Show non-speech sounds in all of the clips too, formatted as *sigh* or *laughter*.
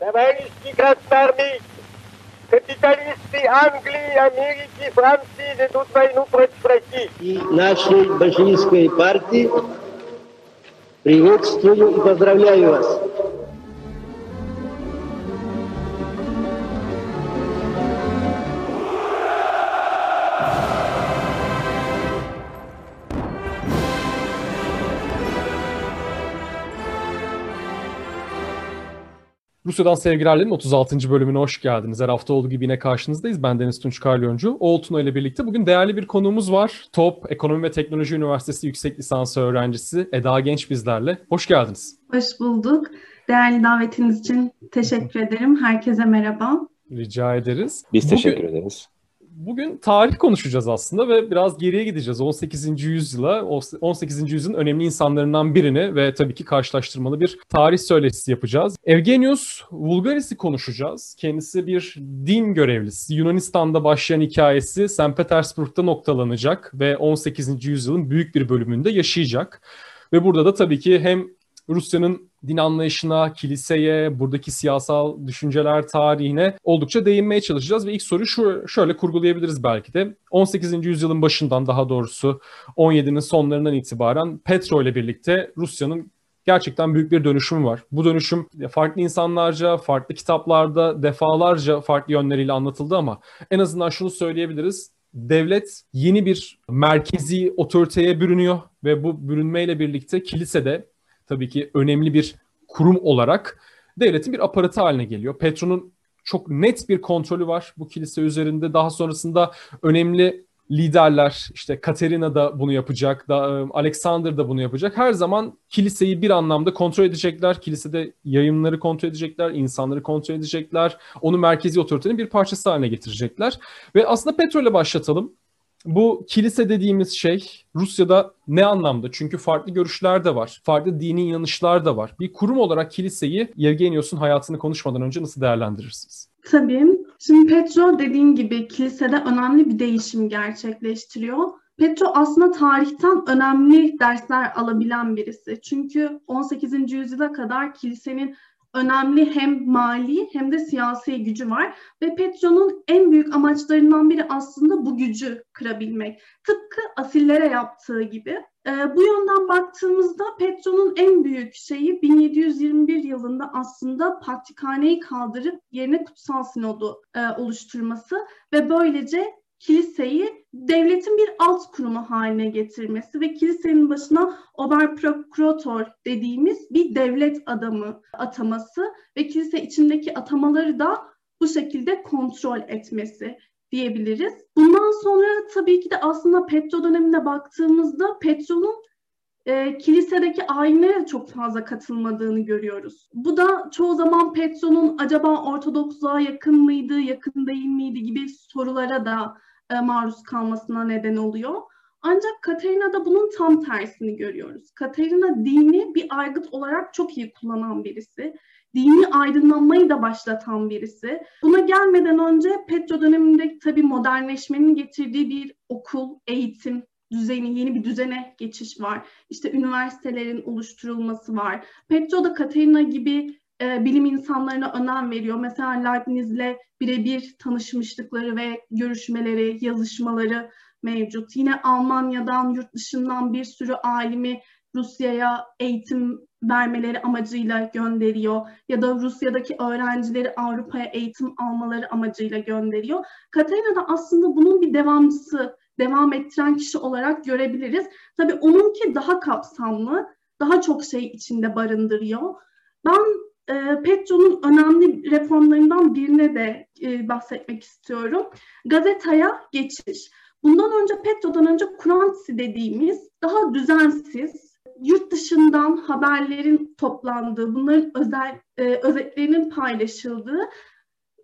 Товарищи красноармейцы, капиталисты Англии, Америки, Франции ведут войну против России. И нашей большевистской партии приветствую и поздравляю вас. Rusya'dan Sevgilerlerin 36. bölümüne hoş geldiniz. Her hafta olduğu gibi yine karşınızdayız. Ben Deniz Tunç Karlyoncu. Oğul Tuna ile birlikte bugün değerli bir konuğumuz var. TOP Ekonomi ve Teknoloji Üniversitesi Yüksek Lisansı öğrencisi Eda Genç bizlerle. Hoş geldiniz. Hoş bulduk. Değerli davetiniz için teşekkür ederim. Herkese merhaba. Rica ederiz. Biz teşekkür bugün, ederiz. Bugün tarih konuşacağız aslında ve biraz geriye gideceğiz. 18. yüzyıla, 18. yüzyılın önemli insanlarından birini ve tabii ki karşılaştırmalı bir tarih söyleşisi yapacağız. Evgenios Vulgaris'i konuşacağız. Kendisi bir din görevlisi. Yunanistan'da başlayan hikayesi St. Petersburg'da noktalanacak ve 18. yüzyılın büyük bir bölümünde yaşayacak. Ve burada da tabii ki hem Rusya'nın din anlayışına, kiliseye, buradaki siyasal düşünceler tarihine oldukça değinmeye çalışacağız. Ve ilk soruyu şu, şöyle kurgulayabiliriz belki de. 18. yüzyılın başından daha doğrusu 17'nin sonlarından itibaren Petro ile birlikte Rusya'nın gerçekten büyük bir dönüşüm var. Bu dönüşüm farklı insanlarca, farklı kitaplarda defalarca farklı yönleriyle anlatıldı ama en azından şunu söyleyebiliriz devlet yeni bir merkezi otoriteye bürünüyor ve bu bürünmeyle birlikte kilisede tabii ki önemli bir kurum olarak devletin bir aparatı haline geliyor. Petro'nun çok net bir kontrolü var bu kilise üzerinde. Daha sonrasında önemli liderler işte Katerina da bunu yapacak, da ıı, Alexander da bunu yapacak. Her zaman kiliseyi bir anlamda kontrol edecekler. Kilisede yayınları kontrol edecekler, insanları kontrol edecekler. Onu merkezi otoritenin bir parçası haline getirecekler. Ve aslında Petro ile başlatalım. Bu kilise dediğimiz şey Rusya'da ne anlamda? Çünkü farklı görüşler de var. Farklı dini inanışlar da var. Bir kurum olarak kiliseyi Yevgenios'un hayatını konuşmadan önce nasıl değerlendirirsiniz? Tabii. Şimdi Petro dediğin gibi kilisede önemli bir değişim gerçekleştiriyor. Petro aslında tarihten önemli dersler alabilen birisi. Çünkü 18. yüzyıla kadar kilisenin önemli hem mali hem de siyasi gücü var ve Petro'nun en büyük amaçlarından biri aslında bu gücü kırabilmek. Tıpkı asillere yaptığı gibi. Ee, bu yönden baktığımızda Petro'nun en büyük şeyi 1721 yılında aslında Patrikhane'yi kaldırıp yerine Kutsal Sinod'u e, oluşturması ve böylece kiliseyi devletin bir alt kurumu haline getirmesi ve kilisenin başına oberprokurator dediğimiz bir devlet adamı ataması ve kilise içindeki atamaları da bu şekilde kontrol etmesi diyebiliriz. Bundan sonra tabii ki de aslında Petro dönemine baktığımızda Petro'nun e, kilisedeki ayinlere çok fazla katılmadığını görüyoruz. Bu da çoğu zaman Petro'nun acaba Ortodoksluğa yakın mıydı, yakın değil miydi gibi sorulara da e, maruz kalmasına neden oluyor. Ancak Katerina'da bunun tam tersini görüyoruz. Katerina dini bir aygıt olarak çok iyi kullanan birisi. Dini aydınlanmayı da başlatan birisi. Buna gelmeden önce Petro döneminde tabii modernleşmenin getirdiği bir okul, eğitim, düzeni, yeni bir düzene geçiş var. İşte üniversitelerin oluşturulması var. Petro da Katerina gibi e, bilim insanlarına önem veriyor. Mesela Leibniz'le birebir tanışmışlıkları ve görüşmeleri, yazışmaları mevcut. Yine Almanya'dan, yurt dışından bir sürü alimi Rusya'ya eğitim vermeleri amacıyla gönderiyor ya da Rusya'daki öğrencileri Avrupa'ya eğitim almaları amacıyla gönderiyor. Katerina da aslında bunun bir devamcısı, devam ettiren kişi olarak görebiliriz. Tabii onunki daha kapsamlı, daha çok şey içinde barındırıyor. Ben e, Petro'nun önemli reformlarından birine de e, bahsetmek istiyorum. Gazetaya geçiş. Bundan önce Petro'dan önce Kurantsi dediğimiz daha düzensiz, yurt dışından haberlerin toplandığı, bunların özel e, özetlerinin paylaşıldığı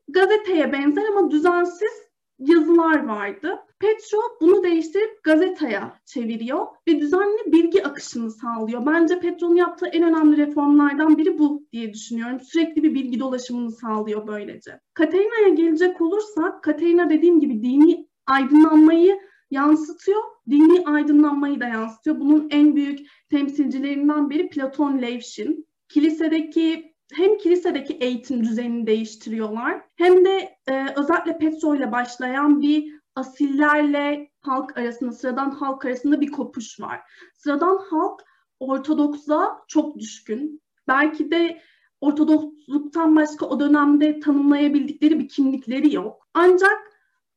gazeteye benzer ama düzensiz yazılar vardı. Petro bunu değiştirip gazeteye çeviriyor ve düzenli bilgi akışını sağlıyor. Bence Petro'nun yaptığı en önemli reformlardan biri bu diye düşünüyorum. Sürekli bir bilgi dolaşımını sağlıyor böylece. Katerina'ya gelecek olursak, Katerina dediğim gibi dini aydınlanmayı yansıtıyor, dini aydınlanmayı da yansıtıyor. Bunun en büyük temsilcilerinden biri Platon Levşin. Kilisedeki hem kilisedeki eğitim düzenini değiştiriyorlar hem de e, özellikle Petro ile başlayan bir asillerle halk arasında, sıradan halk arasında bir kopuş var. Sıradan halk Ortodoks'a çok düşkün. Belki de Ortodoksluktan başka o dönemde tanımlayabildikleri bir kimlikleri yok. Ancak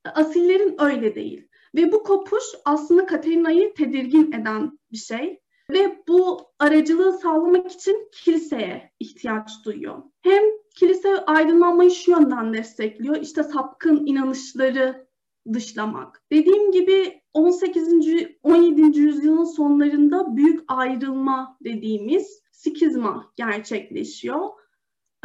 asillerin öyle değil. Ve bu kopuş aslında Katerina'yı tedirgin eden bir şey. Ve bu aracılığı sağlamak için kiliseye ihtiyaç duyuyor. Hem kilise aydınlanmayı şu yönden destekliyor. İşte sapkın inanışları dışlamak. Dediğim gibi 18. 17. yüzyılın sonlarında büyük ayrılma dediğimiz skizma gerçekleşiyor.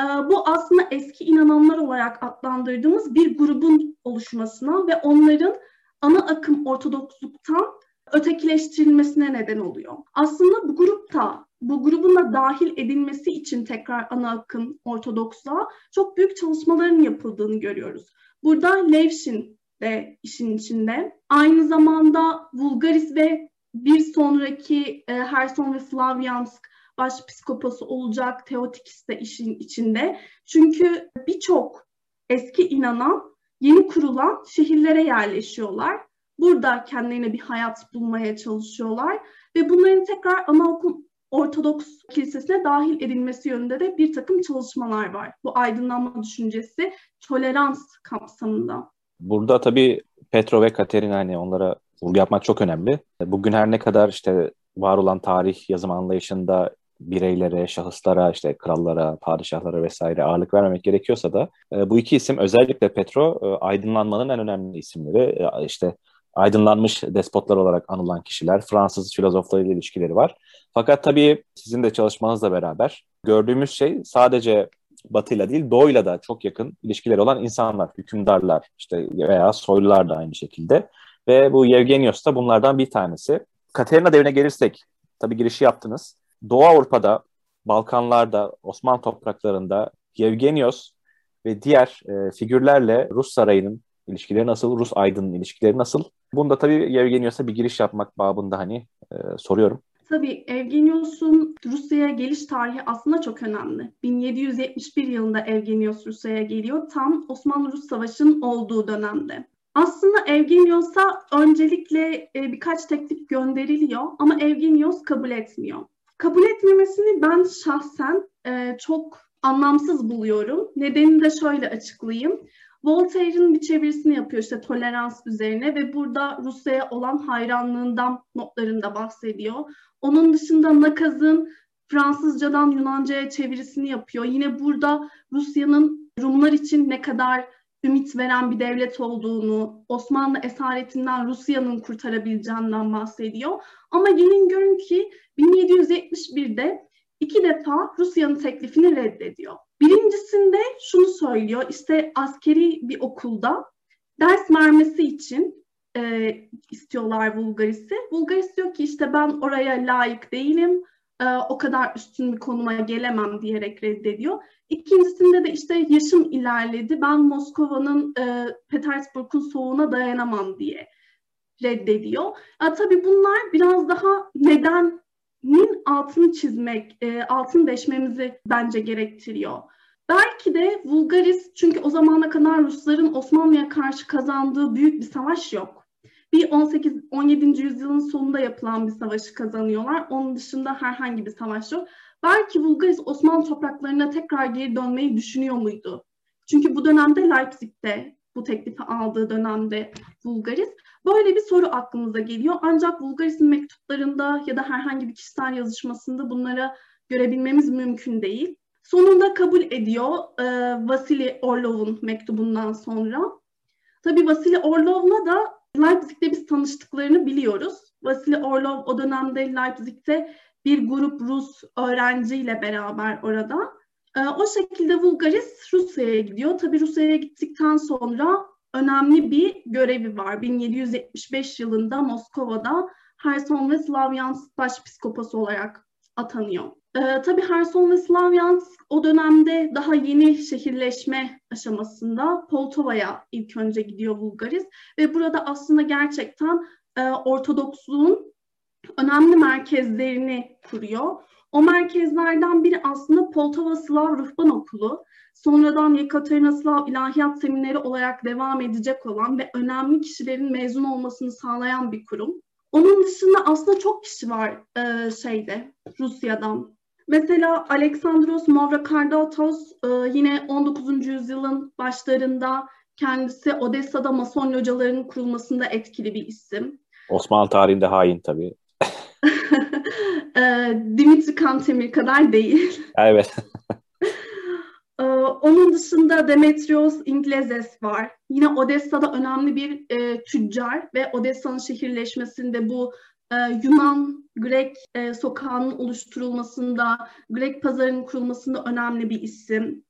Ee, bu aslında eski inananlar olarak adlandırdığımız bir grubun oluşmasına ve onların ana akım Ortodoksluktan ötekileştirilmesine neden oluyor. Aslında bu grupta, bu grubun da dahil edilmesi için tekrar ana akım Ortodoksluğa çok büyük çalışmaların yapıldığını görüyoruz. Burada Levşin de işin içinde. Aynı zamanda Vulgaris ve bir sonraki e, Herson ve Flavyansk başpiskoposu olacak Teotikis de işin içinde. Çünkü birçok eski inanan yeni kurulan şehirlere yerleşiyorlar. Burada kendilerine bir hayat bulmaya çalışıyorlar ve bunların tekrar anaokul Ortodoks kilisesine dahil edilmesi yönünde de bir takım çalışmalar var. Bu aydınlanma düşüncesi tolerans kapsamında. Burada tabii Petro ve Katerina hani onlara vurgu yapmak çok önemli. Bugün her ne kadar işte var olan tarih yazım anlayışında bireylere, şahıslara, işte krallara, padişahlara vesaire ağırlık vermemek gerekiyorsa da e, bu iki isim özellikle Petro e, aydınlanmanın en önemli isimleri. E, işte aydınlanmış despotlar olarak anılan kişiler, Fransız filozoflarıyla ilişkileri var. Fakat tabii sizin de çalışmanızla beraber gördüğümüz şey sadece Batı'yla değil Doğu'yla da çok yakın ilişkileri olan insanlar, hükümdarlar işte veya soylular da aynı şekilde. Ve bu Yevgenios da bunlardan bir tanesi. Katerina devrine gelirsek, tabii girişi yaptınız. Doğu Avrupa'da, Balkanlarda, Osmanlı topraklarında Yevgenios ve diğer e, figürlerle Rus sarayının ilişkileri nasıl, Rus aydının ilişkileri nasıl? Bunda tabii Yevgenios'a bir giriş yapmak babında hani e, soruyorum. Tabii Evgenios'un Rusya'ya geliş tarihi aslında çok önemli. 1771 yılında Evgenios Rusya'ya geliyor. Tam Osmanlı-Rus Savaşı'nın olduğu dönemde. Aslında Evgenios'a öncelikle e, birkaç teklif gönderiliyor ama Evgenios kabul etmiyor. Kabul etmemesini ben şahsen e, çok anlamsız buluyorum. Nedenini de şöyle açıklayayım. Voltaire'in bir çevirisini yapıyor işte tolerans üzerine ve burada Rusya'ya olan hayranlığından notlarında bahsediyor. Onun dışında Nakaz'ın Fransızcadan Yunanca'ya çevirisini yapıyor. Yine burada Rusya'nın Rumlar için ne kadar ümit veren bir devlet olduğunu, Osmanlı esaretinden Rusya'nın kurtarabileceğinden bahsediyor. Ama gelin görün ki 1771'de iki defa Rusya'nın teklifini reddediyor. Birincisinde şunu söylüyor, işte askeri bir okulda ders vermesi için e, istiyorlar Bulgaris'i. Bulgaris diyor ki işte ben oraya layık değilim, e, o kadar üstün bir konuma gelemem diyerek reddediyor. İkincisinde de işte yaşım ilerledi, ben Moskova'nın, e, Petersburg'un soğuğuna dayanamam diye reddediyor. Ya, tabii bunlar biraz daha nedenin altını çizmek, e, altını deşmemizi bence gerektiriyor. Belki de Vulgaris çünkü o zamana kadar Rusların Osmanlı'ya karşı kazandığı büyük bir savaş yok. Bir 18-17. yüzyılın sonunda yapılan bir savaşı kazanıyorlar. Onun dışında herhangi bir savaş yok. Belki Vulgaris Osmanlı topraklarına tekrar geri dönmeyi düşünüyor muydu? Çünkü bu dönemde Leipzig'te bu teklifi aldığı dönemde Vulgaris. Böyle bir soru aklımıza geliyor. Ancak Vulgaris'in mektuplarında ya da herhangi bir kişisel yazışmasında bunlara görebilmemiz mümkün değil. Sonunda kabul ediyor e, Vasili Orlov'un mektubundan sonra. Tabii Vasili Orlov'la da Leipzig'te biz tanıştıklarını biliyoruz. Vasili Orlov o dönemde Leipzig'te bir grup Rus öğrenciyle beraber orada. E, o şekilde Vulgaris Rusya'ya gidiyor. Tabii Rusya'ya gittikten sonra önemli bir görevi var. 1775 yılında Moskova'da Herson ve Slavyansk başpiskoposu olarak atanıyor. Ee, tabii Herson ve Slavyansk o dönemde daha yeni şehirleşme aşamasında Poltova'ya ilk önce gidiyor Bulgaris ve burada aslında gerçekten e, Ortodoksluğun önemli merkezlerini kuruyor. O merkezlerden biri aslında Poltava Slav Ruhban Okulu. Sonradan Yekaterina Slav İlahiyat Semineri olarak devam edecek olan ve önemli kişilerin mezun olmasını sağlayan bir kurum. Onun dışında aslında çok kişi var e, şeyde Rusya'dan. Mesela Alexandros Mavrokardatos e, yine 19. yüzyılın başlarında kendisi Odessa'da Mason localarının kurulmasında etkili bir isim. Osmanlı tarihinde hain tabii. *laughs* e, Dimitri Kantemir kadar değil. *laughs* Evet. e, onun dışında Demetrios Inglezes var. Yine Odessa'da önemli bir e, tüccar ve Odessa'nın şehirleşmesinde bu e, Yunan Grek e, sokağının oluşturulmasında, Grek pazarının kurulmasında önemli bir isim.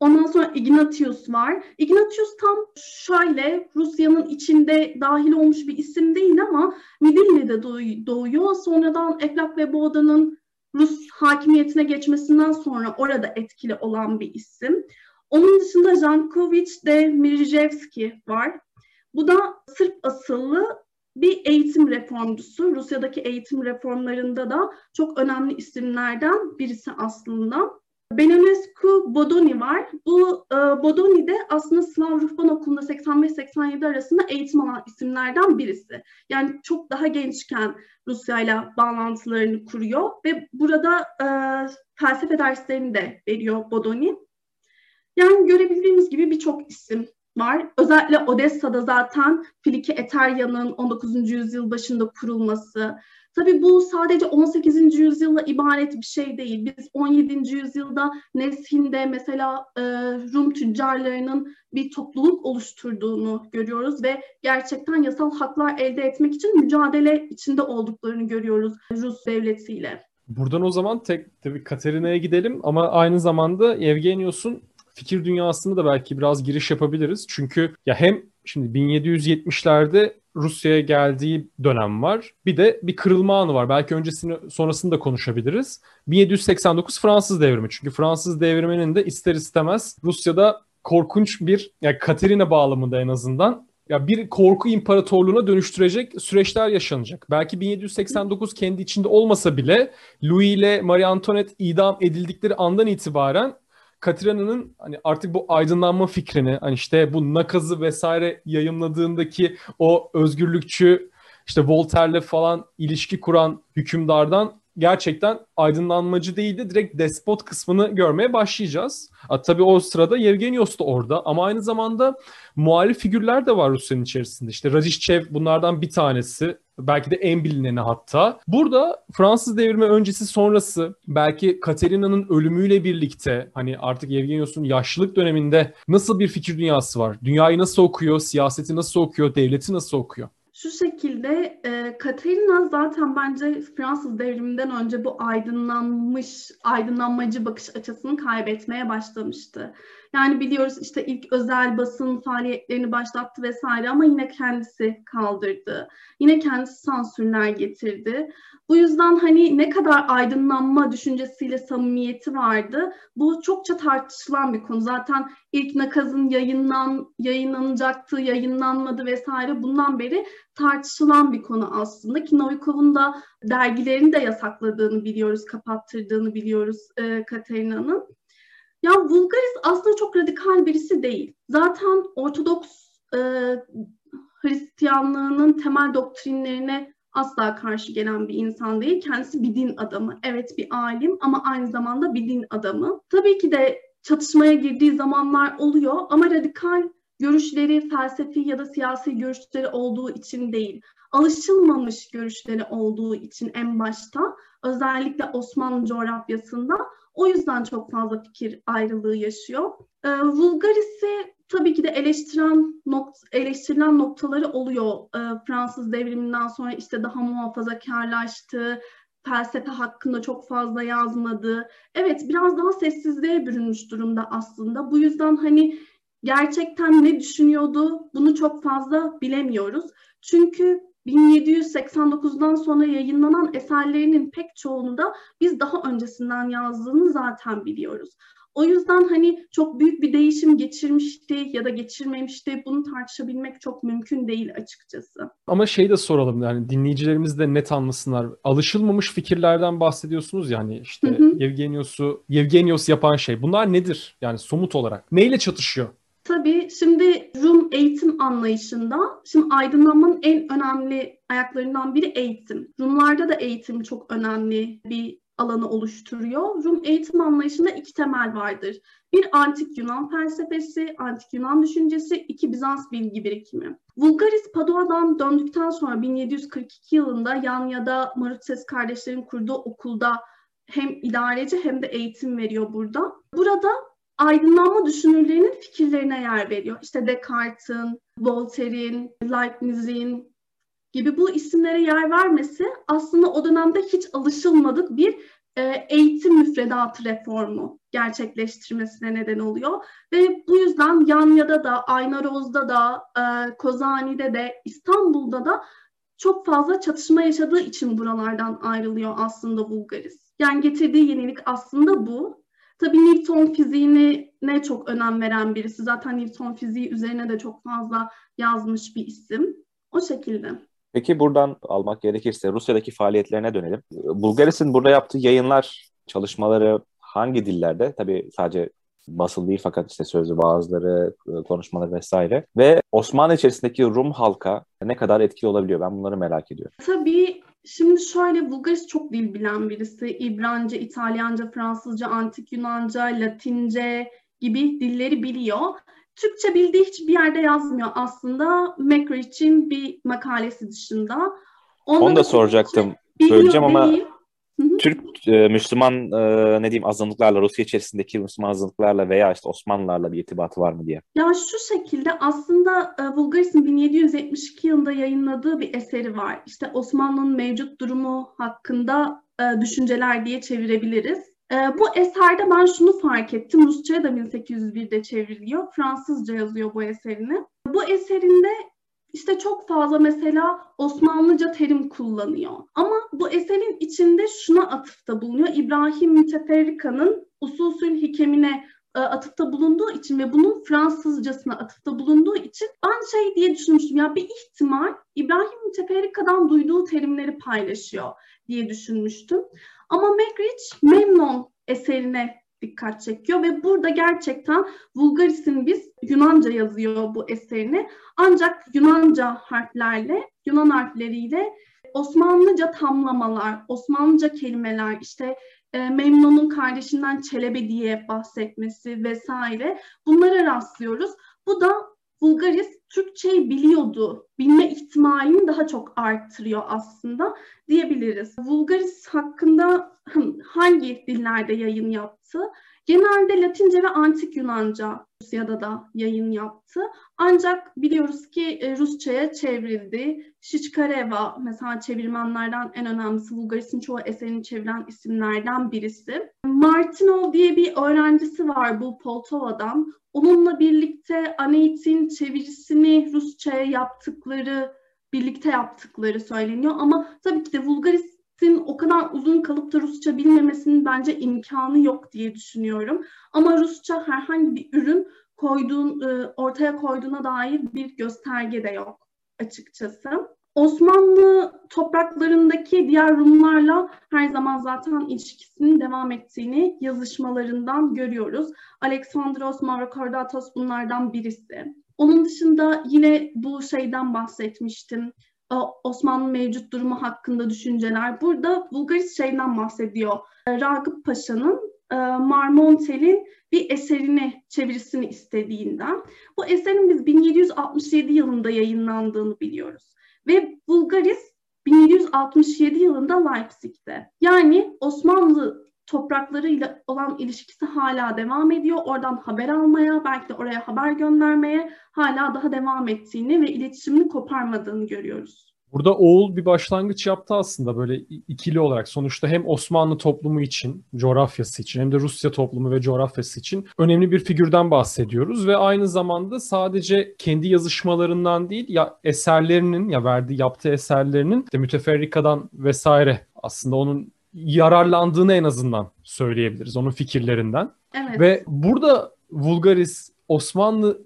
Ondan sonra Ignatius var. Ignatius tam şöyle Rusya'nın içinde dahil olmuş bir isim değil ama Midilli'de doğuyor. Sonradan Eflak ve Boğda'nın Rus hakimiyetine geçmesinden sonra orada etkili olan bir isim. Onun dışında Jankovic de Mirzhevski var. Bu da Sırp asıllı bir eğitim reformcusu. Rusya'daki eğitim reformlarında da çok önemli isimlerden birisi aslında. Benenescu Bodoni var. Bu e, Bodoni de aslında Slav Ruhban Okulu'nda 85-87 arasında eğitim alan isimlerden birisi. Yani çok daha gençken Rusya ile bağlantılarını kuruyor ve burada e, felsefe derslerini de veriyor Bodoni. Yani görebildiğimiz gibi birçok isim var. Özellikle Odessa'da zaten Filiki Eterya'nın 19. yüzyıl başında kurulması. Tabii bu sadece 18. yüzyılla ibaret bir şey değil. Biz 17. yüzyılda Neshin'de mesela e, Rum tüccarlarının bir topluluk oluşturduğunu görüyoruz ve gerçekten yasal haklar elde etmek için mücadele içinde olduklarını görüyoruz Rus devletiyle. Buradan o zaman tek tabii Katerina'ya gidelim ama aynı zamanda Evgenios'un fikir dünyasını da belki biraz giriş yapabiliriz. Çünkü ya hem şimdi 1770'lerde Rusya'ya geldiği dönem var. Bir de bir kırılma anı var. Belki öncesini sonrasını da konuşabiliriz. 1789 Fransız devrimi. Çünkü Fransız devriminin de ister istemez Rusya'da korkunç bir yani Katerina bağlamında en azından ya bir korku imparatorluğuna dönüştürecek süreçler yaşanacak. Belki 1789 kendi içinde olmasa bile Louis ile Marie Antoinette idam edildikleri andan itibaren Katrina'nın hani artık bu aydınlanma fikrini hani işte bu nakazı vesaire yayınladığındaki o özgürlükçü işte Voltaire'le falan ilişki kuran hükümdardan gerçekten aydınlanmacı değil de direkt despot kısmını görmeye başlayacağız. A, tabii o sırada Yevgenios da orada ama aynı zamanda muhalif figürler de var Rusya'nın içerisinde. İşte Radishchev bunlardan bir tanesi. Belki de en bilineni hatta. Burada Fransız devrimi öncesi sonrası belki Katerina'nın ölümüyle birlikte hani artık Yevgenios'un yaşlılık döneminde nasıl bir fikir dünyası var? Dünyayı nasıl okuyor? Siyaseti nasıl okuyor? Devleti nasıl okuyor? Şu şekilde e, Katerina zaten bence Fransız devriminden önce bu aydınlanmış, aydınlanmacı bakış açısını kaybetmeye başlamıştı. Yani biliyoruz işte ilk özel basın faaliyetlerini başlattı vesaire ama yine kendisi kaldırdı. Yine kendisi sansürler getirdi. Bu yüzden hani ne kadar aydınlanma düşüncesiyle samimiyeti vardı. Bu çokça tartışılan bir konu. Zaten ilk nakazın yayınlan yayınlanacaktı, yayınlanmadı vesaire bundan beri tartışılan bir konu aslında ki Novikov'un da dergilerini de yasakladığını biliyoruz, kapattırdığını biliyoruz e, Katerina'nın. Ya Vulgaris aslında çok radikal birisi değil. Zaten Ortodoks e, Hristiyanlığının temel doktrinlerine asla karşı gelen bir insan değil. Kendisi bir din adamı. Evet bir alim ama aynı zamanda bir din adamı. Tabii ki de çatışmaya girdiği zamanlar oluyor ama radikal görüşleri felsefi ya da siyasi görüşleri olduğu için değil. Alışılmamış görüşleri olduğu için en başta özellikle Osmanlı coğrafyasında o yüzden çok fazla fikir ayrılığı yaşıyor. E, Vulgaris'i tabii ki de eleştiren nok eleştirilen noktaları oluyor. E, Fransız devriminden sonra işte daha muhafazakarlaştı, felsefe hakkında çok fazla yazmadı. Evet biraz daha sessizliğe bürünmüş durumda aslında. Bu yüzden hani gerçekten ne düşünüyordu bunu çok fazla bilemiyoruz. Çünkü 1789'dan sonra yayınlanan eserlerinin pek çoğunu da biz daha öncesinden yazdığını zaten biliyoruz. O yüzden hani çok büyük bir değişim geçirmişti ya da geçirmemişti bunu tartışabilmek çok mümkün değil açıkçası. Ama şey de soralım yani dinleyicilerimiz de net anlasınlar. Alışılmamış fikirlerden bahsediyorsunuz yani işte. Yevgenios'u Yevgenios yapan şey. Bunlar nedir? Yani somut olarak. Neyle çatışıyor? Tabii şimdi Rum eğitim anlayışında, şimdi aydınlanmanın en önemli ayaklarından biri eğitim. Rumlarda da eğitim çok önemli bir alanı oluşturuyor. Rum eğitim anlayışında iki temel vardır. Bir antik Yunan felsefesi, antik Yunan düşüncesi, iki Bizans bilgi birikimi. Vulgaris Padua'dan döndükten sonra 1742 yılında Yanya'da Marutses kardeşlerin kurduğu okulda hem idareci hem de eğitim veriyor burada. Burada aydınlanma düşünürlerinin fikirlerine yer veriyor. İşte Descartes'in, Voltaire'in, Leibniz'in gibi bu isimlere yer vermesi aslında o dönemde hiç alışılmadık bir e, eğitim müfredatı reformu gerçekleştirmesine neden oluyor. Ve bu yüzden Yanya'da da, Aynaroz'da da, e, Kozani'de de, İstanbul'da da çok fazla çatışma yaşadığı için buralardan ayrılıyor aslında Bulgaris. Yani getirdiği yenilik aslında bu. Tabii Newton fiziğine ne çok önem veren birisi. Zaten Newton fiziği üzerine de çok fazla yazmış bir isim. O şekilde. Peki buradan almak gerekirse Rusya'daki faaliyetlerine dönelim. Bulgaris'in burada yaptığı yayınlar, çalışmaları hangi dillerde? Tabii sadece basılı değil fakat işte sözlü bazıları, konuşmaları vesaire. Ve Osmanlı içerisindeki Rum halka ne kadar etkili olabiliyor? Ben bunları merak ediyorum. Tabii şimdi şöyle Bulgaris çok dil bilen birisi. İbranca, İtalyanca, Fransızca, Antik Yunanca, Latince gibi dilleri biliyor. Türkçe bildiği hiçbir yerde yazmıyor aslında. Macrage'in bir makalesi dışında. Onda Onu da soracaktım. Söyleyeceğim ama Türk, e, Müslüman e, ne diyeyim azınlıklarla, Rusya içerisindeki Müslüman azınlıklarla veya işte Osmanlılarla bir irtibatı var mı diye. Ya şu şekilde aslında e, Bulgaris'in 1772 yılında yayınladığı bir eseri var. İşte Osmanlı'nın mevcut durumu hakkında e, düşünceler diye çevirebiliriz. E, bu eserde ben şunu fark ettim. Rusça'ya da 1801'de çevriliyor. Fransızca yazıyor bu eserini. Bu eserinde işte çok fazla mesela Osmanlıca terim kullanıyor. Ama bu eserin içinde şuna atıfta bulunuyor. İbrahim Müteferrika'nın Usulsül Hikemine e, atıfta bulunduğu için ve bunun Fransızcasına atıfta bulunduğu için ben şey diye düşünmüştüm ya bir ihtimal İbrahim Müteferrika'dan duyduğu terimleri paylaşıyor diye düşünmüştüm. Ama Magritte Memnon eserine dikkat çekiyor ve burada gerçekten Vulgaris'in biz Yunanca yazıyor bu eserini. Ancak Yunanca harflerle, Yunan harfleriyle Osmanlıca tamlamalar, Osmanlıca kelimeler, işte e, Memnun'un kardeşinden Çelebi diye bahsetmesi vesaire bunlara rastlıyoruz. Bu da Bulgaris Türkçeyi biliyordu, bilme ihtimalini daha çok arttırıyor aslında diyebiliriz. Bulgaris hakkında hangi dillerde yayın yaptı? Genelde Latince ve Antik Yunanca Rusya'da da yayın yaptı. Ancak biliyoruz ki e, Rusça'ya çevrildi. Şiçkareva mesela çevirmenlerden en önemlisi Bulgaris'in çoğu eserini çeviren isimlerden birisi. Martinov diye bir öğrencisi var bu Poltova'dan. Onunla birlikte Aneit'in çevirisini Rusça'ya yaptıkları, birlikte yaptıkları söyleniyor. Ama tabii ki de Vulgaris'in o kadar uzun kalıp da Rusça bilmemesinin bence imkanı yok diye düşünüyorum. Ama Rusça herhangi bir ürün koyduğun, e, ortaya koyduğuna dair bir gösterge de yok açıkçası. Osmanlı topraklarındaki diğer Rumlarla her zaman zaten ilişkisinin devam ettiğini yazışmalarından görüyoruz. Alexandros Mavrokordatos bunlardan birisi. Onun dışında yine bu şeyden bahsetmiştim. Osmanlı mevcut durumu hakkında düşünceler. Burada Bulgaris şeyden bahsediyor. Ragıp Paşa'nın e, Marmontel'in bir eserini, çevirisini istediğinden. Bu eserin biz 1767 yılında yayınlandığını biliyoruz. Ve Bulgaris 1767 yılında Leipzig'te. Yani Osmanlı topraklarıyla olan ilişkisi hala devam ediyor. Oradan haber almaya, belki de oraya haber göndermeye hala daha devam ettiğini ve iletişimini koparmadığını görüyoruz. Burada Oğul bir başlangıç yaptı aslında böyle ikili olarak. Sonuçta hem Osmanlı toplumu için, coğrafyası için hem de Rusya toplumu ve coğrafyası için önemli bir figürden bahsediyoruz ve aynı zamanda sadece kendi yazışmalarından değil ya eserlerinin ya verdiği yaptığı eserlerinin de müteferrikadan vesaire aslında onun yararlandığını en azından söyleyebiliriz onun fikirlerinden. Evet. Ve burada Vulgaris Osmanlı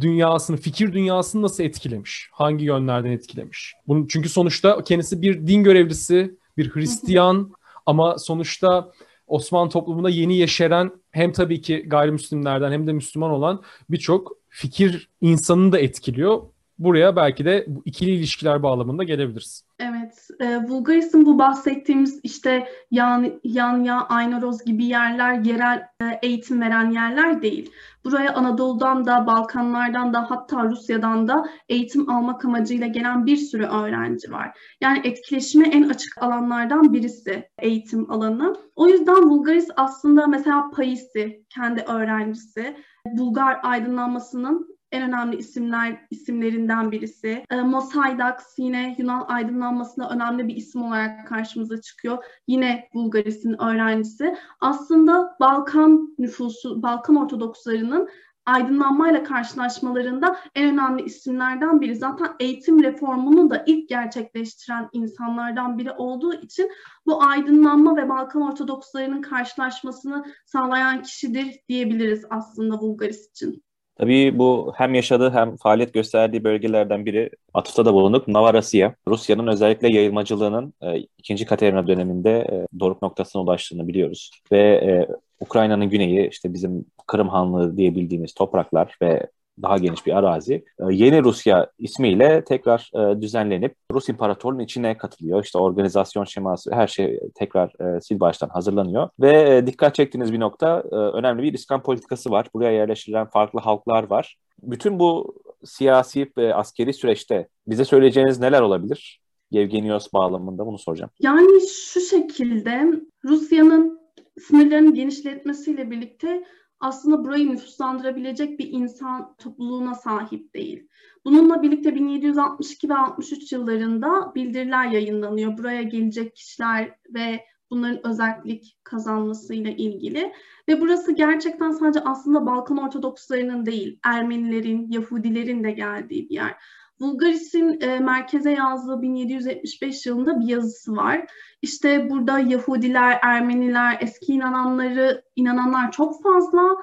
dünyasını, fikir dünyasını nasıl etkilemiş? Hangi yönlerden etkilemiş? Bunun çünkü sonuçta kendisi bir din görevlisi, bir Hristiyan ama sonuçta Osmanlı toplumunda yeni yeşeren hem tabii ki gayrimüslimlerden hem de Müslüman olan birçok fikir insanını da etkiliyor. Buraya belki de ikili ilişkiler bağlamında gelebiliriz. Evet, e, Bulgaris'in bu bahsettiğimiz işte Yan, Yanya, Aynaroz gibi yerler yerel e, eğitim veren yerler değil. Buraya Anadolu'dan da, Balkanlardan da hatta Rusya'dan da eğitim almak amacıyla gelen bir sürü öğrenci var. Yani etkileşime en açık alanlardan birisi eğitim alanı. O yüzden Bulgaris aslında mesela Paisi, kendi öğrencisi, Bulgar aydınlanmasının en önemli isimler isimlerinden birisi. E, Mosaidax yine Yunan aydınlanmasına önemli bir isim olarak karşımıza çıkıyor. Yine Bulgaris'in öğrencisi. Aslında Balkan nüfusu, Balkan Ortodokslarının aydınlanmayla karşılaşmalarında en önemli isimlerden biri. Zaten eğitim reformunu da ilk gerçekleştiren insanlardan biri olduğu için bu aydınlanma ve Balkan Ortodokslarının karşılaşmasını sağlayan kişidir diyebiliriz aslında Bulgaris için. Tabii bu hem yaşadığı hem faaliyet gösterdiği bölgelerden biri atıfta da bulunduk. Navarasya, Rusya'nın özellikle yayılmacılığının e, 2. Katerina döneminde e, doruk noktasına ulaştığını biliyoruz. Ve e, Ukrayna'nın güneyi işte bizim Kırım Hanlığı diye bildiğimiz topraklar ve daha geniş bir arazi. E, Yeni Rusya ismiyle tekrar e, düzenlenip Rus İmparatorluğu'nun içine katılıyor. İşte organizasyon şeması her şey tekrar e, sil baştan hazırlanıyor. Ve dikkat çektiğiniz bir nokta önemli bir iskan politikası var. Buraya yerleştirilen farklı halklar var. Bütün bu siyasi ve askeri süreçte bize söyleyeceğiniz neler olabilir? Yevgenios bağlamında bunu soracağım. Yani şu şekilde Rusya'nın sınırlarını genişletmesiyle birlikte aslında burayı nüfuslandırabilecek bir insan topluluğuna sahip değil. Bununla birlikte 1762 ve 63 yıllarında bildiriler yayınlanıyor. Buraya gelecek kişiler ve bunların özellik kazanmasıyla ilgili. Ve burası gerçekten sadece aslında Balkan Ortodokslarının değil, Ermenilerin, Yahudilerin de geldiği bir yer. Bulgaris'in e, merkeze yazdığı 1775 yılında bir yazısı var. İşte burada Yahudiler, Ermeniler, eski inananları, inananlar çok fazla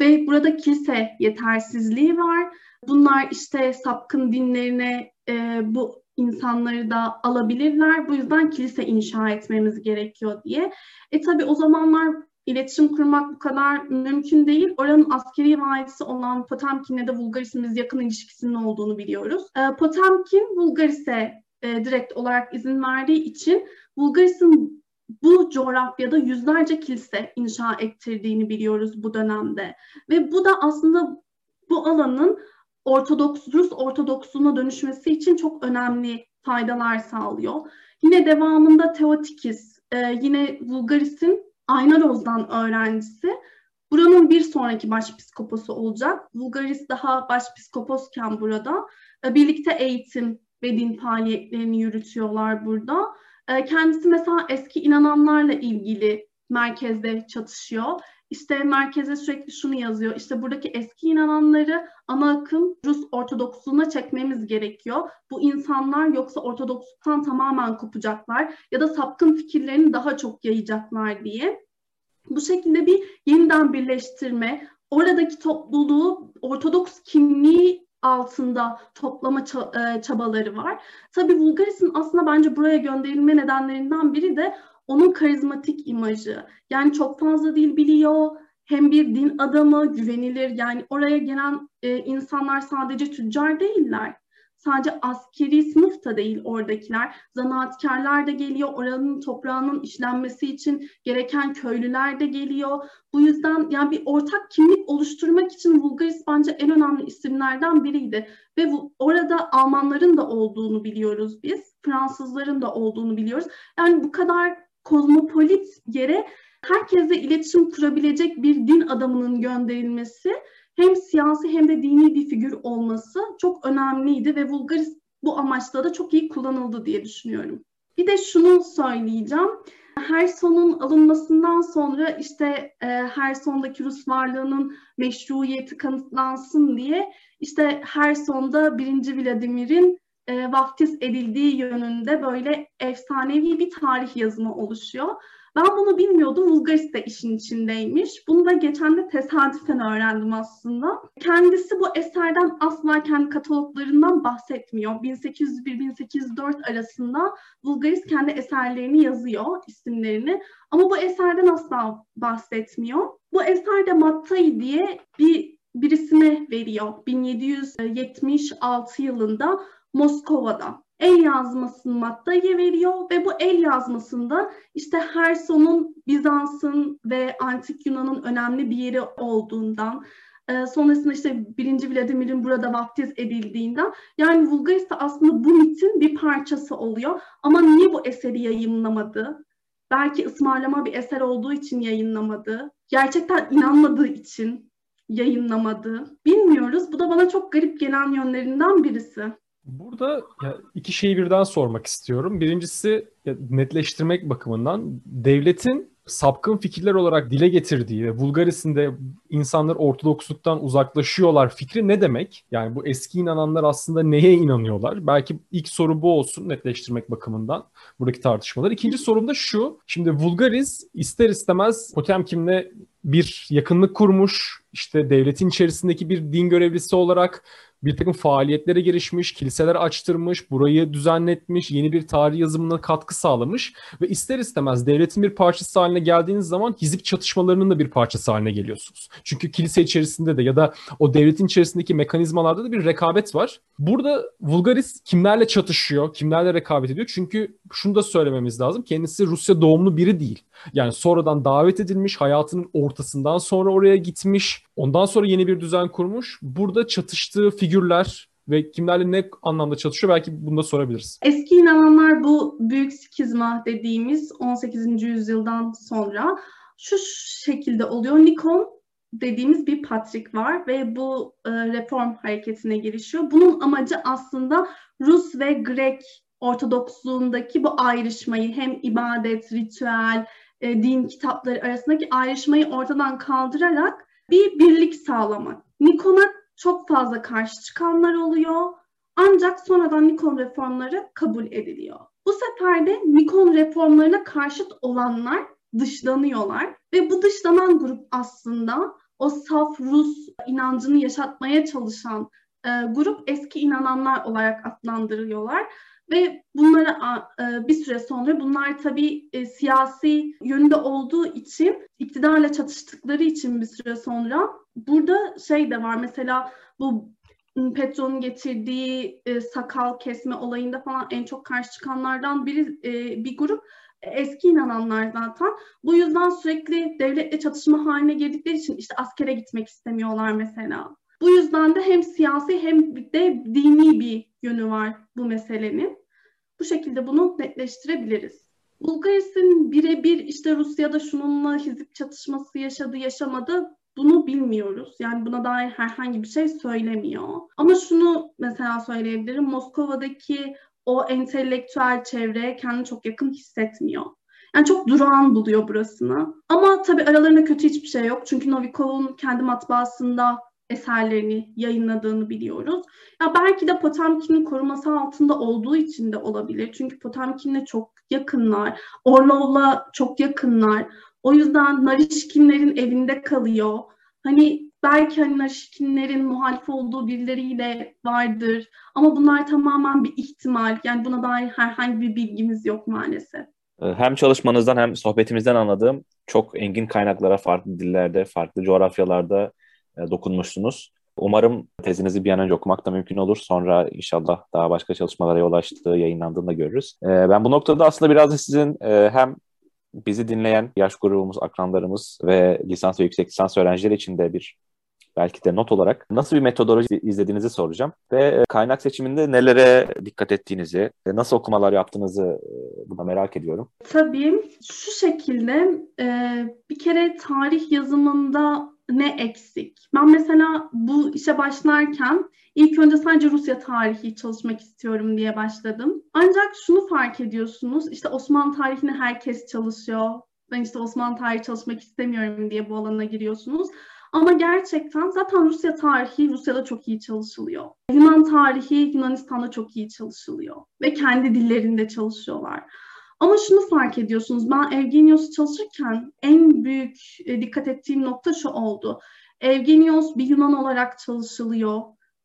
ve burada kilise yetersizliği var. Bunlar işte sapkın dinlerine e, bu insanları da alabilirler. Bu yüzden kilise inşa etmemiz gerekiyor diye. E tabi o zamanlar iletişim kurmak bu kadar mümkün değil. Oranın askeri valisi olan Potemkin'le de Bulgaris'in biz yakın ilişkisinin olduğunu biliyoruz. E, Potemkin Bulgaris'e e, direkt olarak izin verdiği için Bulgaris'in bu coğrafyada yüzlerce kilise inşa ettirdiğini biliyoruz bu dönemde. Ve bu da aslında bu alanın Ortodoks, Rus Ortodoksluğuna dönüşmesi için çok önemli faydalar sağlıyor. Yine devamında Teotikis, e, yine Bulgaris'in Aynaroz'dan öğrencisi. Buranın bir sonraki başpiskoposu olacak. Bulgaris daha başpiskoposken burada. E, birlikte eğitim ve din faaliyetlerini yürütüyorlar burada. E, kendisi mesela eski inananlarla ilgili merkezde çatışıyor. İşte merkeze sürekli şunu yazıyor. İşte buradaki eski inananları ana akım Rus Ortodoksluğuna çekmemiz gerekiyor. Bu insanlar yoksa Ortodoksluktan tamamen kopacaklar ya da sapkın fikirlerini daha çok yayacaklar diye. Bu şekilde bir yeniden birleştirme, oradaki topluluğu Ortodoks kimliği altında toplama e, çabaları var. Tabii Bulgaris'in aslında bence buraya gönderilme nedenlerinden biri de onun karizmatik imajı. Yani çok fazla dil biliyor, hem bir din adamı, güvenilir. Yani oraya gelen e, insanlar sadece tüccar değiller. Sadece askeri sınıf da değil oradakiler. Zanaatkarlar da geliyor. Oranın toprağının işlenmesi için gereken köylüler de geliyor. Bu yüzden yani bir ortak kimlik oluşturmak için Bulgaris bence en önemli isimlerden biriydi. Ve bu, orada Almanların da olduğunu biliyoruz biz. Fransızların da olduğunu biliyoruz. Yani bu kadar kozmopolit yere herkese iletişim kurabilecek bir din adamının gönderilmesi hem siyasi hem de dini bir figür olması çok önemliydi ve Bulgaris bu amaçla da çok iyi kullanıldı diye düşünüyorum. Bir de şunu söyleyeceğim. Her sonun alınmasından sonra işte e, her sondaki Rus varlığının meşruiyeti kanıtlansın diye işte her sonda 1. Vladimir'in e, vaftiz edildiği yönünde böyle efsanevi bir tarih yazımı oluşuyor. Ben bunu bilmiyordum. Vulgaris de işin içindeymiş. Bunu da geçen de tesadüfen öğrendim aslında. Kendisi bu eserden asla kendi kataloglarından bahsetmiyor. 1801-1804 arasında Vulgaris kendi eserlerini yazıyor, isimlerini. Ama bu eserden asla bahsetmiyor. Bu eser de Mattai diye bir birisine veriyor. 1776 yılında Moskova'da el yazmasını Matta'ya veriyor ve bu el yazmasında işte Herson'un Bizans'ın ve Antik Yunan'ın önemli bir yeri olduğundan, e, sonrasında işte 1. Vladimir'in burada vaftiz edildiğinden yani Vulgaris de aslında bu mitin bir parçası oluyor. Ama niye bu eseri yayınlamadı? Belki ısmarlama bir eser olduğu için yayınlamadı. Gerçekten inanmadığı için yayınlamadı. Bilmiyoruz. Bu da bana çok garip gelen yönlerinden birisi. Burada ya iki şeyi birden sormak istiyorum. Birincisi ya netleştirmek bakımından devletin sapkın fikirler olarak dile getirdiği ve Vulgaris'in de insanlar Ortodoksluktan uzaklaşıyorlar fikri ne demek? Yani bu eski inananlar aslında neye inanıyorlar? Belki ilk soru bu olsun netleştirmek bakımından buradaki tartışmalar. İkinci sorum da şu. Şimdi Vulgaris ister istemez Potemkin'le bir yakınlık kurmuş. İşte devletin içerisindeki bir din görevlisi olarak bir takım faaliyetlere girişmiş, kiliseler açtırmış, burayı düzenletmiş, yeni bir tarih yazımına katkı sağlamış ve ister istemez devletin bir parçası haline geldiğiniz zaman hizip çatışmalarının da bir parçası haline geliyorsunuz. Çünkü kilise içerisinde de ya da o devletin içerisindeki mekanizmalarda da bir rekabet var. Burada Vulgaris kimlerle çatışıyor, kimlerle rekabet ediyor? Çünkü şunu da söylememiz lazım. Kendisi Rusya doğumlu biri değil. Yani sonradan davet edilmiş, hayatının ortasından sonra oraya gitmiş, ondan sonra yeni bir düzen kurmuş. Burada çatıştığı figürler ve kimlerle ne anlamda çatışıyor belki bunu da sorabiliriz. Eski inananlar bu büyük skizma dediğimiz 18. yüzyıldan sonra şu şekilde oluyor. Nikon dediğimiz bir patrik var ve bu e, reform hareketine girişiyor. Bunun amacı aslında Rus ve Grek Ortodoksluğundaki bu ayrışmayı hem ibadet, ritüel, e, din kitapları arasındaki ayrışmayı ortadan kaldırarak bir birlik sağlamak. Nikon'a çok fazla karşı çıkanlar oluyor. Ancak sonradan Nikon reformları kabul ediliyor. Bu sefer de Nikon reformlarına karşıt olanlar dışlanıyorlar ve bu dışlanan grup aslında o saf Rus inancını yaşatmaya çalışan e, grup eski inananlar olarak adlandırıyorlar. Ve bunlara e, bir süre sonra bunlar tabii e, siyasi yönde olduğu için iktidarla çatıştıkları için bir süre sonra burada şey de var mesela bu Petro'nun getirdiği e, sakal kesme olayında falan en çok karşı çıkanlardan biri bir grup eski inananlar zaten. Bu yüzden sürekli devletle çatışma haline girdikleri için işte askere gitmek istemiyorlar mesela. Bu yüzden de hem siyasi hem de dini bir yönü var bu meselenin. Bu şekilde bunu netleştirebiliriz. Bulgaris'in birebir işte Rusya'da şununla hizip çatışması yaşadı yaşamadı bunu bilmiyoruz. Yani buna dair herhangi bir şey söylemiyor. Ama şunu mesela söyleyebilirim. Moskova'daki o entelektüel çevre kendini çok yakın hissetmiyor. Yani çok durağan buluyor burasını. Ama tabii aralarında kötü hiçbir şey yok. Çünkü Novikov'un kendi matbaasında eserlerini yayınladığını biliyoruz. Ya belki de Potemkin'in koruması altında olduğu için de olabilir. Çünkü Potemkin'le çok yakınlar. Orlov'la çok yakınlar. O yüzden Narişkinlerin evinde kalıyor. Hani belki hani Narişkinlerin muhalif olduğu birileriyle vardır. Ama bunlar tamamen bir ihtimal. Yani buna dair herhangi bir bilgimiz yok maalesef. Ee, hem çalışmanızdan hem sohbetimizden anladığım çok engin kaynaklara farklı dillerde, farklı coğrafyalarda dokunmuşsunuz. Umarım tezinizi bir an önce okumak da mümkün olur. Sonra inşallah daha başka çalışmalara yol açtığı, yayınlandığında görürüz. E, ben bu noktada aslında biraz da sizin e, hem bizi dinleyen yaş grubumuz, akranlarımız ve lisans ve yüksek lisans öğrencileri için de bir belki de not olarak nasıl bir metodoloji izlediğinizi soracağım. Ve kaynak seçiminde nelere dikkat ettiğinizi, nasıl okumalar yaptığınızı buna merak ediyorum. Tabii şu şekilde bir kere tarih yazımında ne eksik? Ben mesela bu işe başlarken ilk önce sadece Rusya tarihi çalışmak istiyorum diye başladım. Ancak şunu fark ediyorsunuz, işte Osmanlı tarihini herkes çalışıyor. Ben işte Osmanlı tarihi çalışmak istemiyorum diye bu alana giriyorsunuz. Ama gerçekten zaten Rusya tarihi Rusya'da çok iyi çalışılıyor. Yunan tarihi Yunanistan'da çok iyi çalışılıyor. Ve kendi dillerinde çalışıyorlar. Ama şunu fark ediyorsunuz, ben Evgenios'u çalışırken en büyük e, dikkat ettiğim nokta şu oldu. Evgenios bir Yunan olarak çalışılıyor.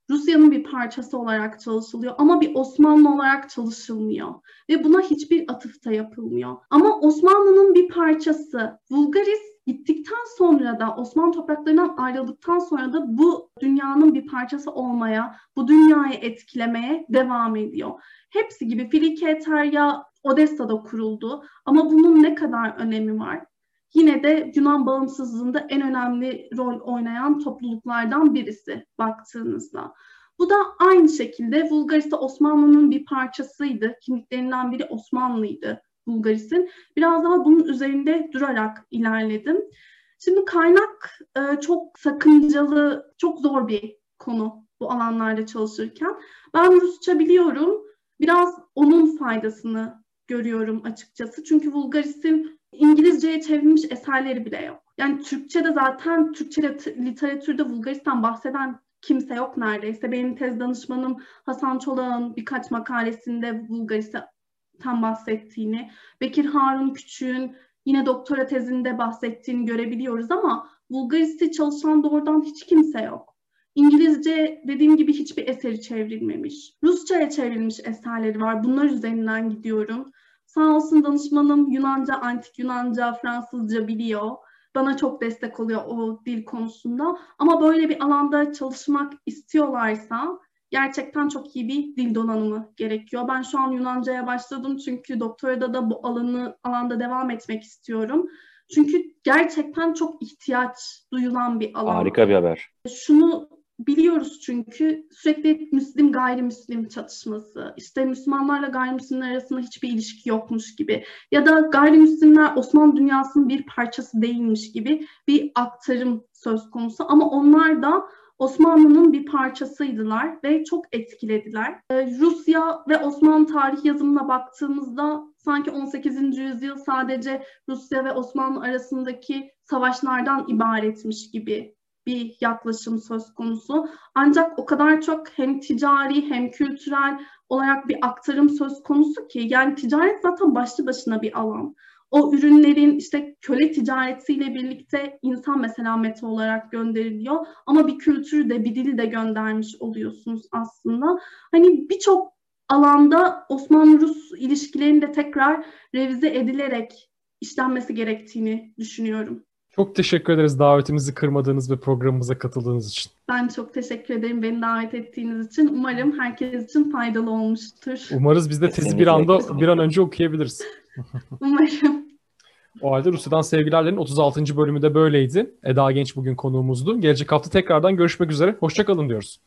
Rusya'nın bir parçası olarak çalışılıyor ama bir Osmanlı olarak çalışılmıyor. Ve buna hiçbir atıfta yapılmıyor. Ama Osmanlı'nın bir parçası Vulgaris gittikten sonra da Osmanlı topraklarından ayrıldıktan sonra da bu dünyanın bir parçası olmaya, bu dünyayı etkilemeye devam ediyor. Hepsi gibi Filike Eterya Odessa'da kuruldu ama bunun ne kadar önemi var? Yine de Yunan bağımsızlığında en önemli rol oynayan topluluklardan birisi baktığınızda. Bu da aynı şekilde Bulgaristan Osmanlı'nın bir parçasıydı. Kimliklerinden biri Osmanlıydı Bulgaris'in. Biraz daha bunun üzerinde durarak ilerledim. Şimdi kaynak e, çok sakıncalı, çok zor bir konu bu alanlarda çalışırken. Ben Rusça biliyorum. Biraz onun faydasını görüyorum açıkçası. Çünkü Bulgaris'in İngilizceye çevrilmiş eserleri bile yok. Yani Türkçe'de zaten Türkçe literatürde Bulgaristan bahseden kimse yok neredeyse. Benim tez danışmanım Hasan Çolak'ın birkaç makalesinde Bulgaristan bahsettiğini, Bekir Harun Küçük'ün yine doktora tezinde bahsettiğini görebiliyoruz ama Bulgaris'i çalışan doğrudan hiç kimse yok. İngilizce dediğim gibi hiçbir eseri çevrilmemiş. Rusça'ya çevrilmiş eserleri var. Bunlar üzerinden gidiyorum. Sağ olsun danışmanım Yunanca, antik Yunanca, Fransızca biliyor. Bana çok destek oluyor o dil konusunda. Ama böyle bir alanda çalışmak istiyorlarsa gerçekten çok iyi bir dil donanımı gerekiyor. Ben şu an Yunanca'ya başladım çünkü doktorada da bu alanı alanda devam etmek istiyorum. Çünkü gerçekten çok ihtiyaç duyulan bir alan. Harika bir haber. Şunu biliyoruz çünkü sürekli Müslim gayrimüslim çatışması, işte Müslümanlarla gayrimüslimler arasında hiçbir ilişki yokmuş gibi ya da gayrimüslimler Osmanlı dünyasının bir parçası değilmiş gibi bir aktarım söz konusu ama onlar da Osmanlı'nın bir parçasıydılar ve çok etkilediler. Ee, Rusya ve Osmanlı tarih yazımına baktığımızda sanki 18. yüzyıl sadece Rusya ve Osmanlı arasındaki savaşlardan ibaretmiş gibi bir yaklaşım söz konusu. Ancak o kadar çok hem ticari hem kültürel olarak bir aktarım söz konusu ki yani ticaret zaten başlı başına bir alan. O ürünlerin işte köle ticaretiyle birlikte insan mesela meta olarak gönderiliyor ama bir kültürü de bir dili de göndermiş oluyorsunuz aslında. Hani birçok alanda Osmanlı-Rus ilişkilerinin de tekrar revize edilerek işlenmesi gerektiğini düşünüyorum. Çok teşekkür ederiz davetimizi kırmadığınız ve programımıza katıldığınız için. Ben çok teşekkür ederim beni davet ettiğiniz için. Umarım herkes için faydalı olmuştur. Umarız biz de tezi bir anda bir an önce okuyabiliriz. *laughs* Umarım. O halde Rusya'dan Sevgilerlerin 36. bölümü de böyleydi. Eda Genç bugün konuğumuzdu. Gelecek hafta tekrardan görüşmek üzere. Hoşçakalın diyoruz.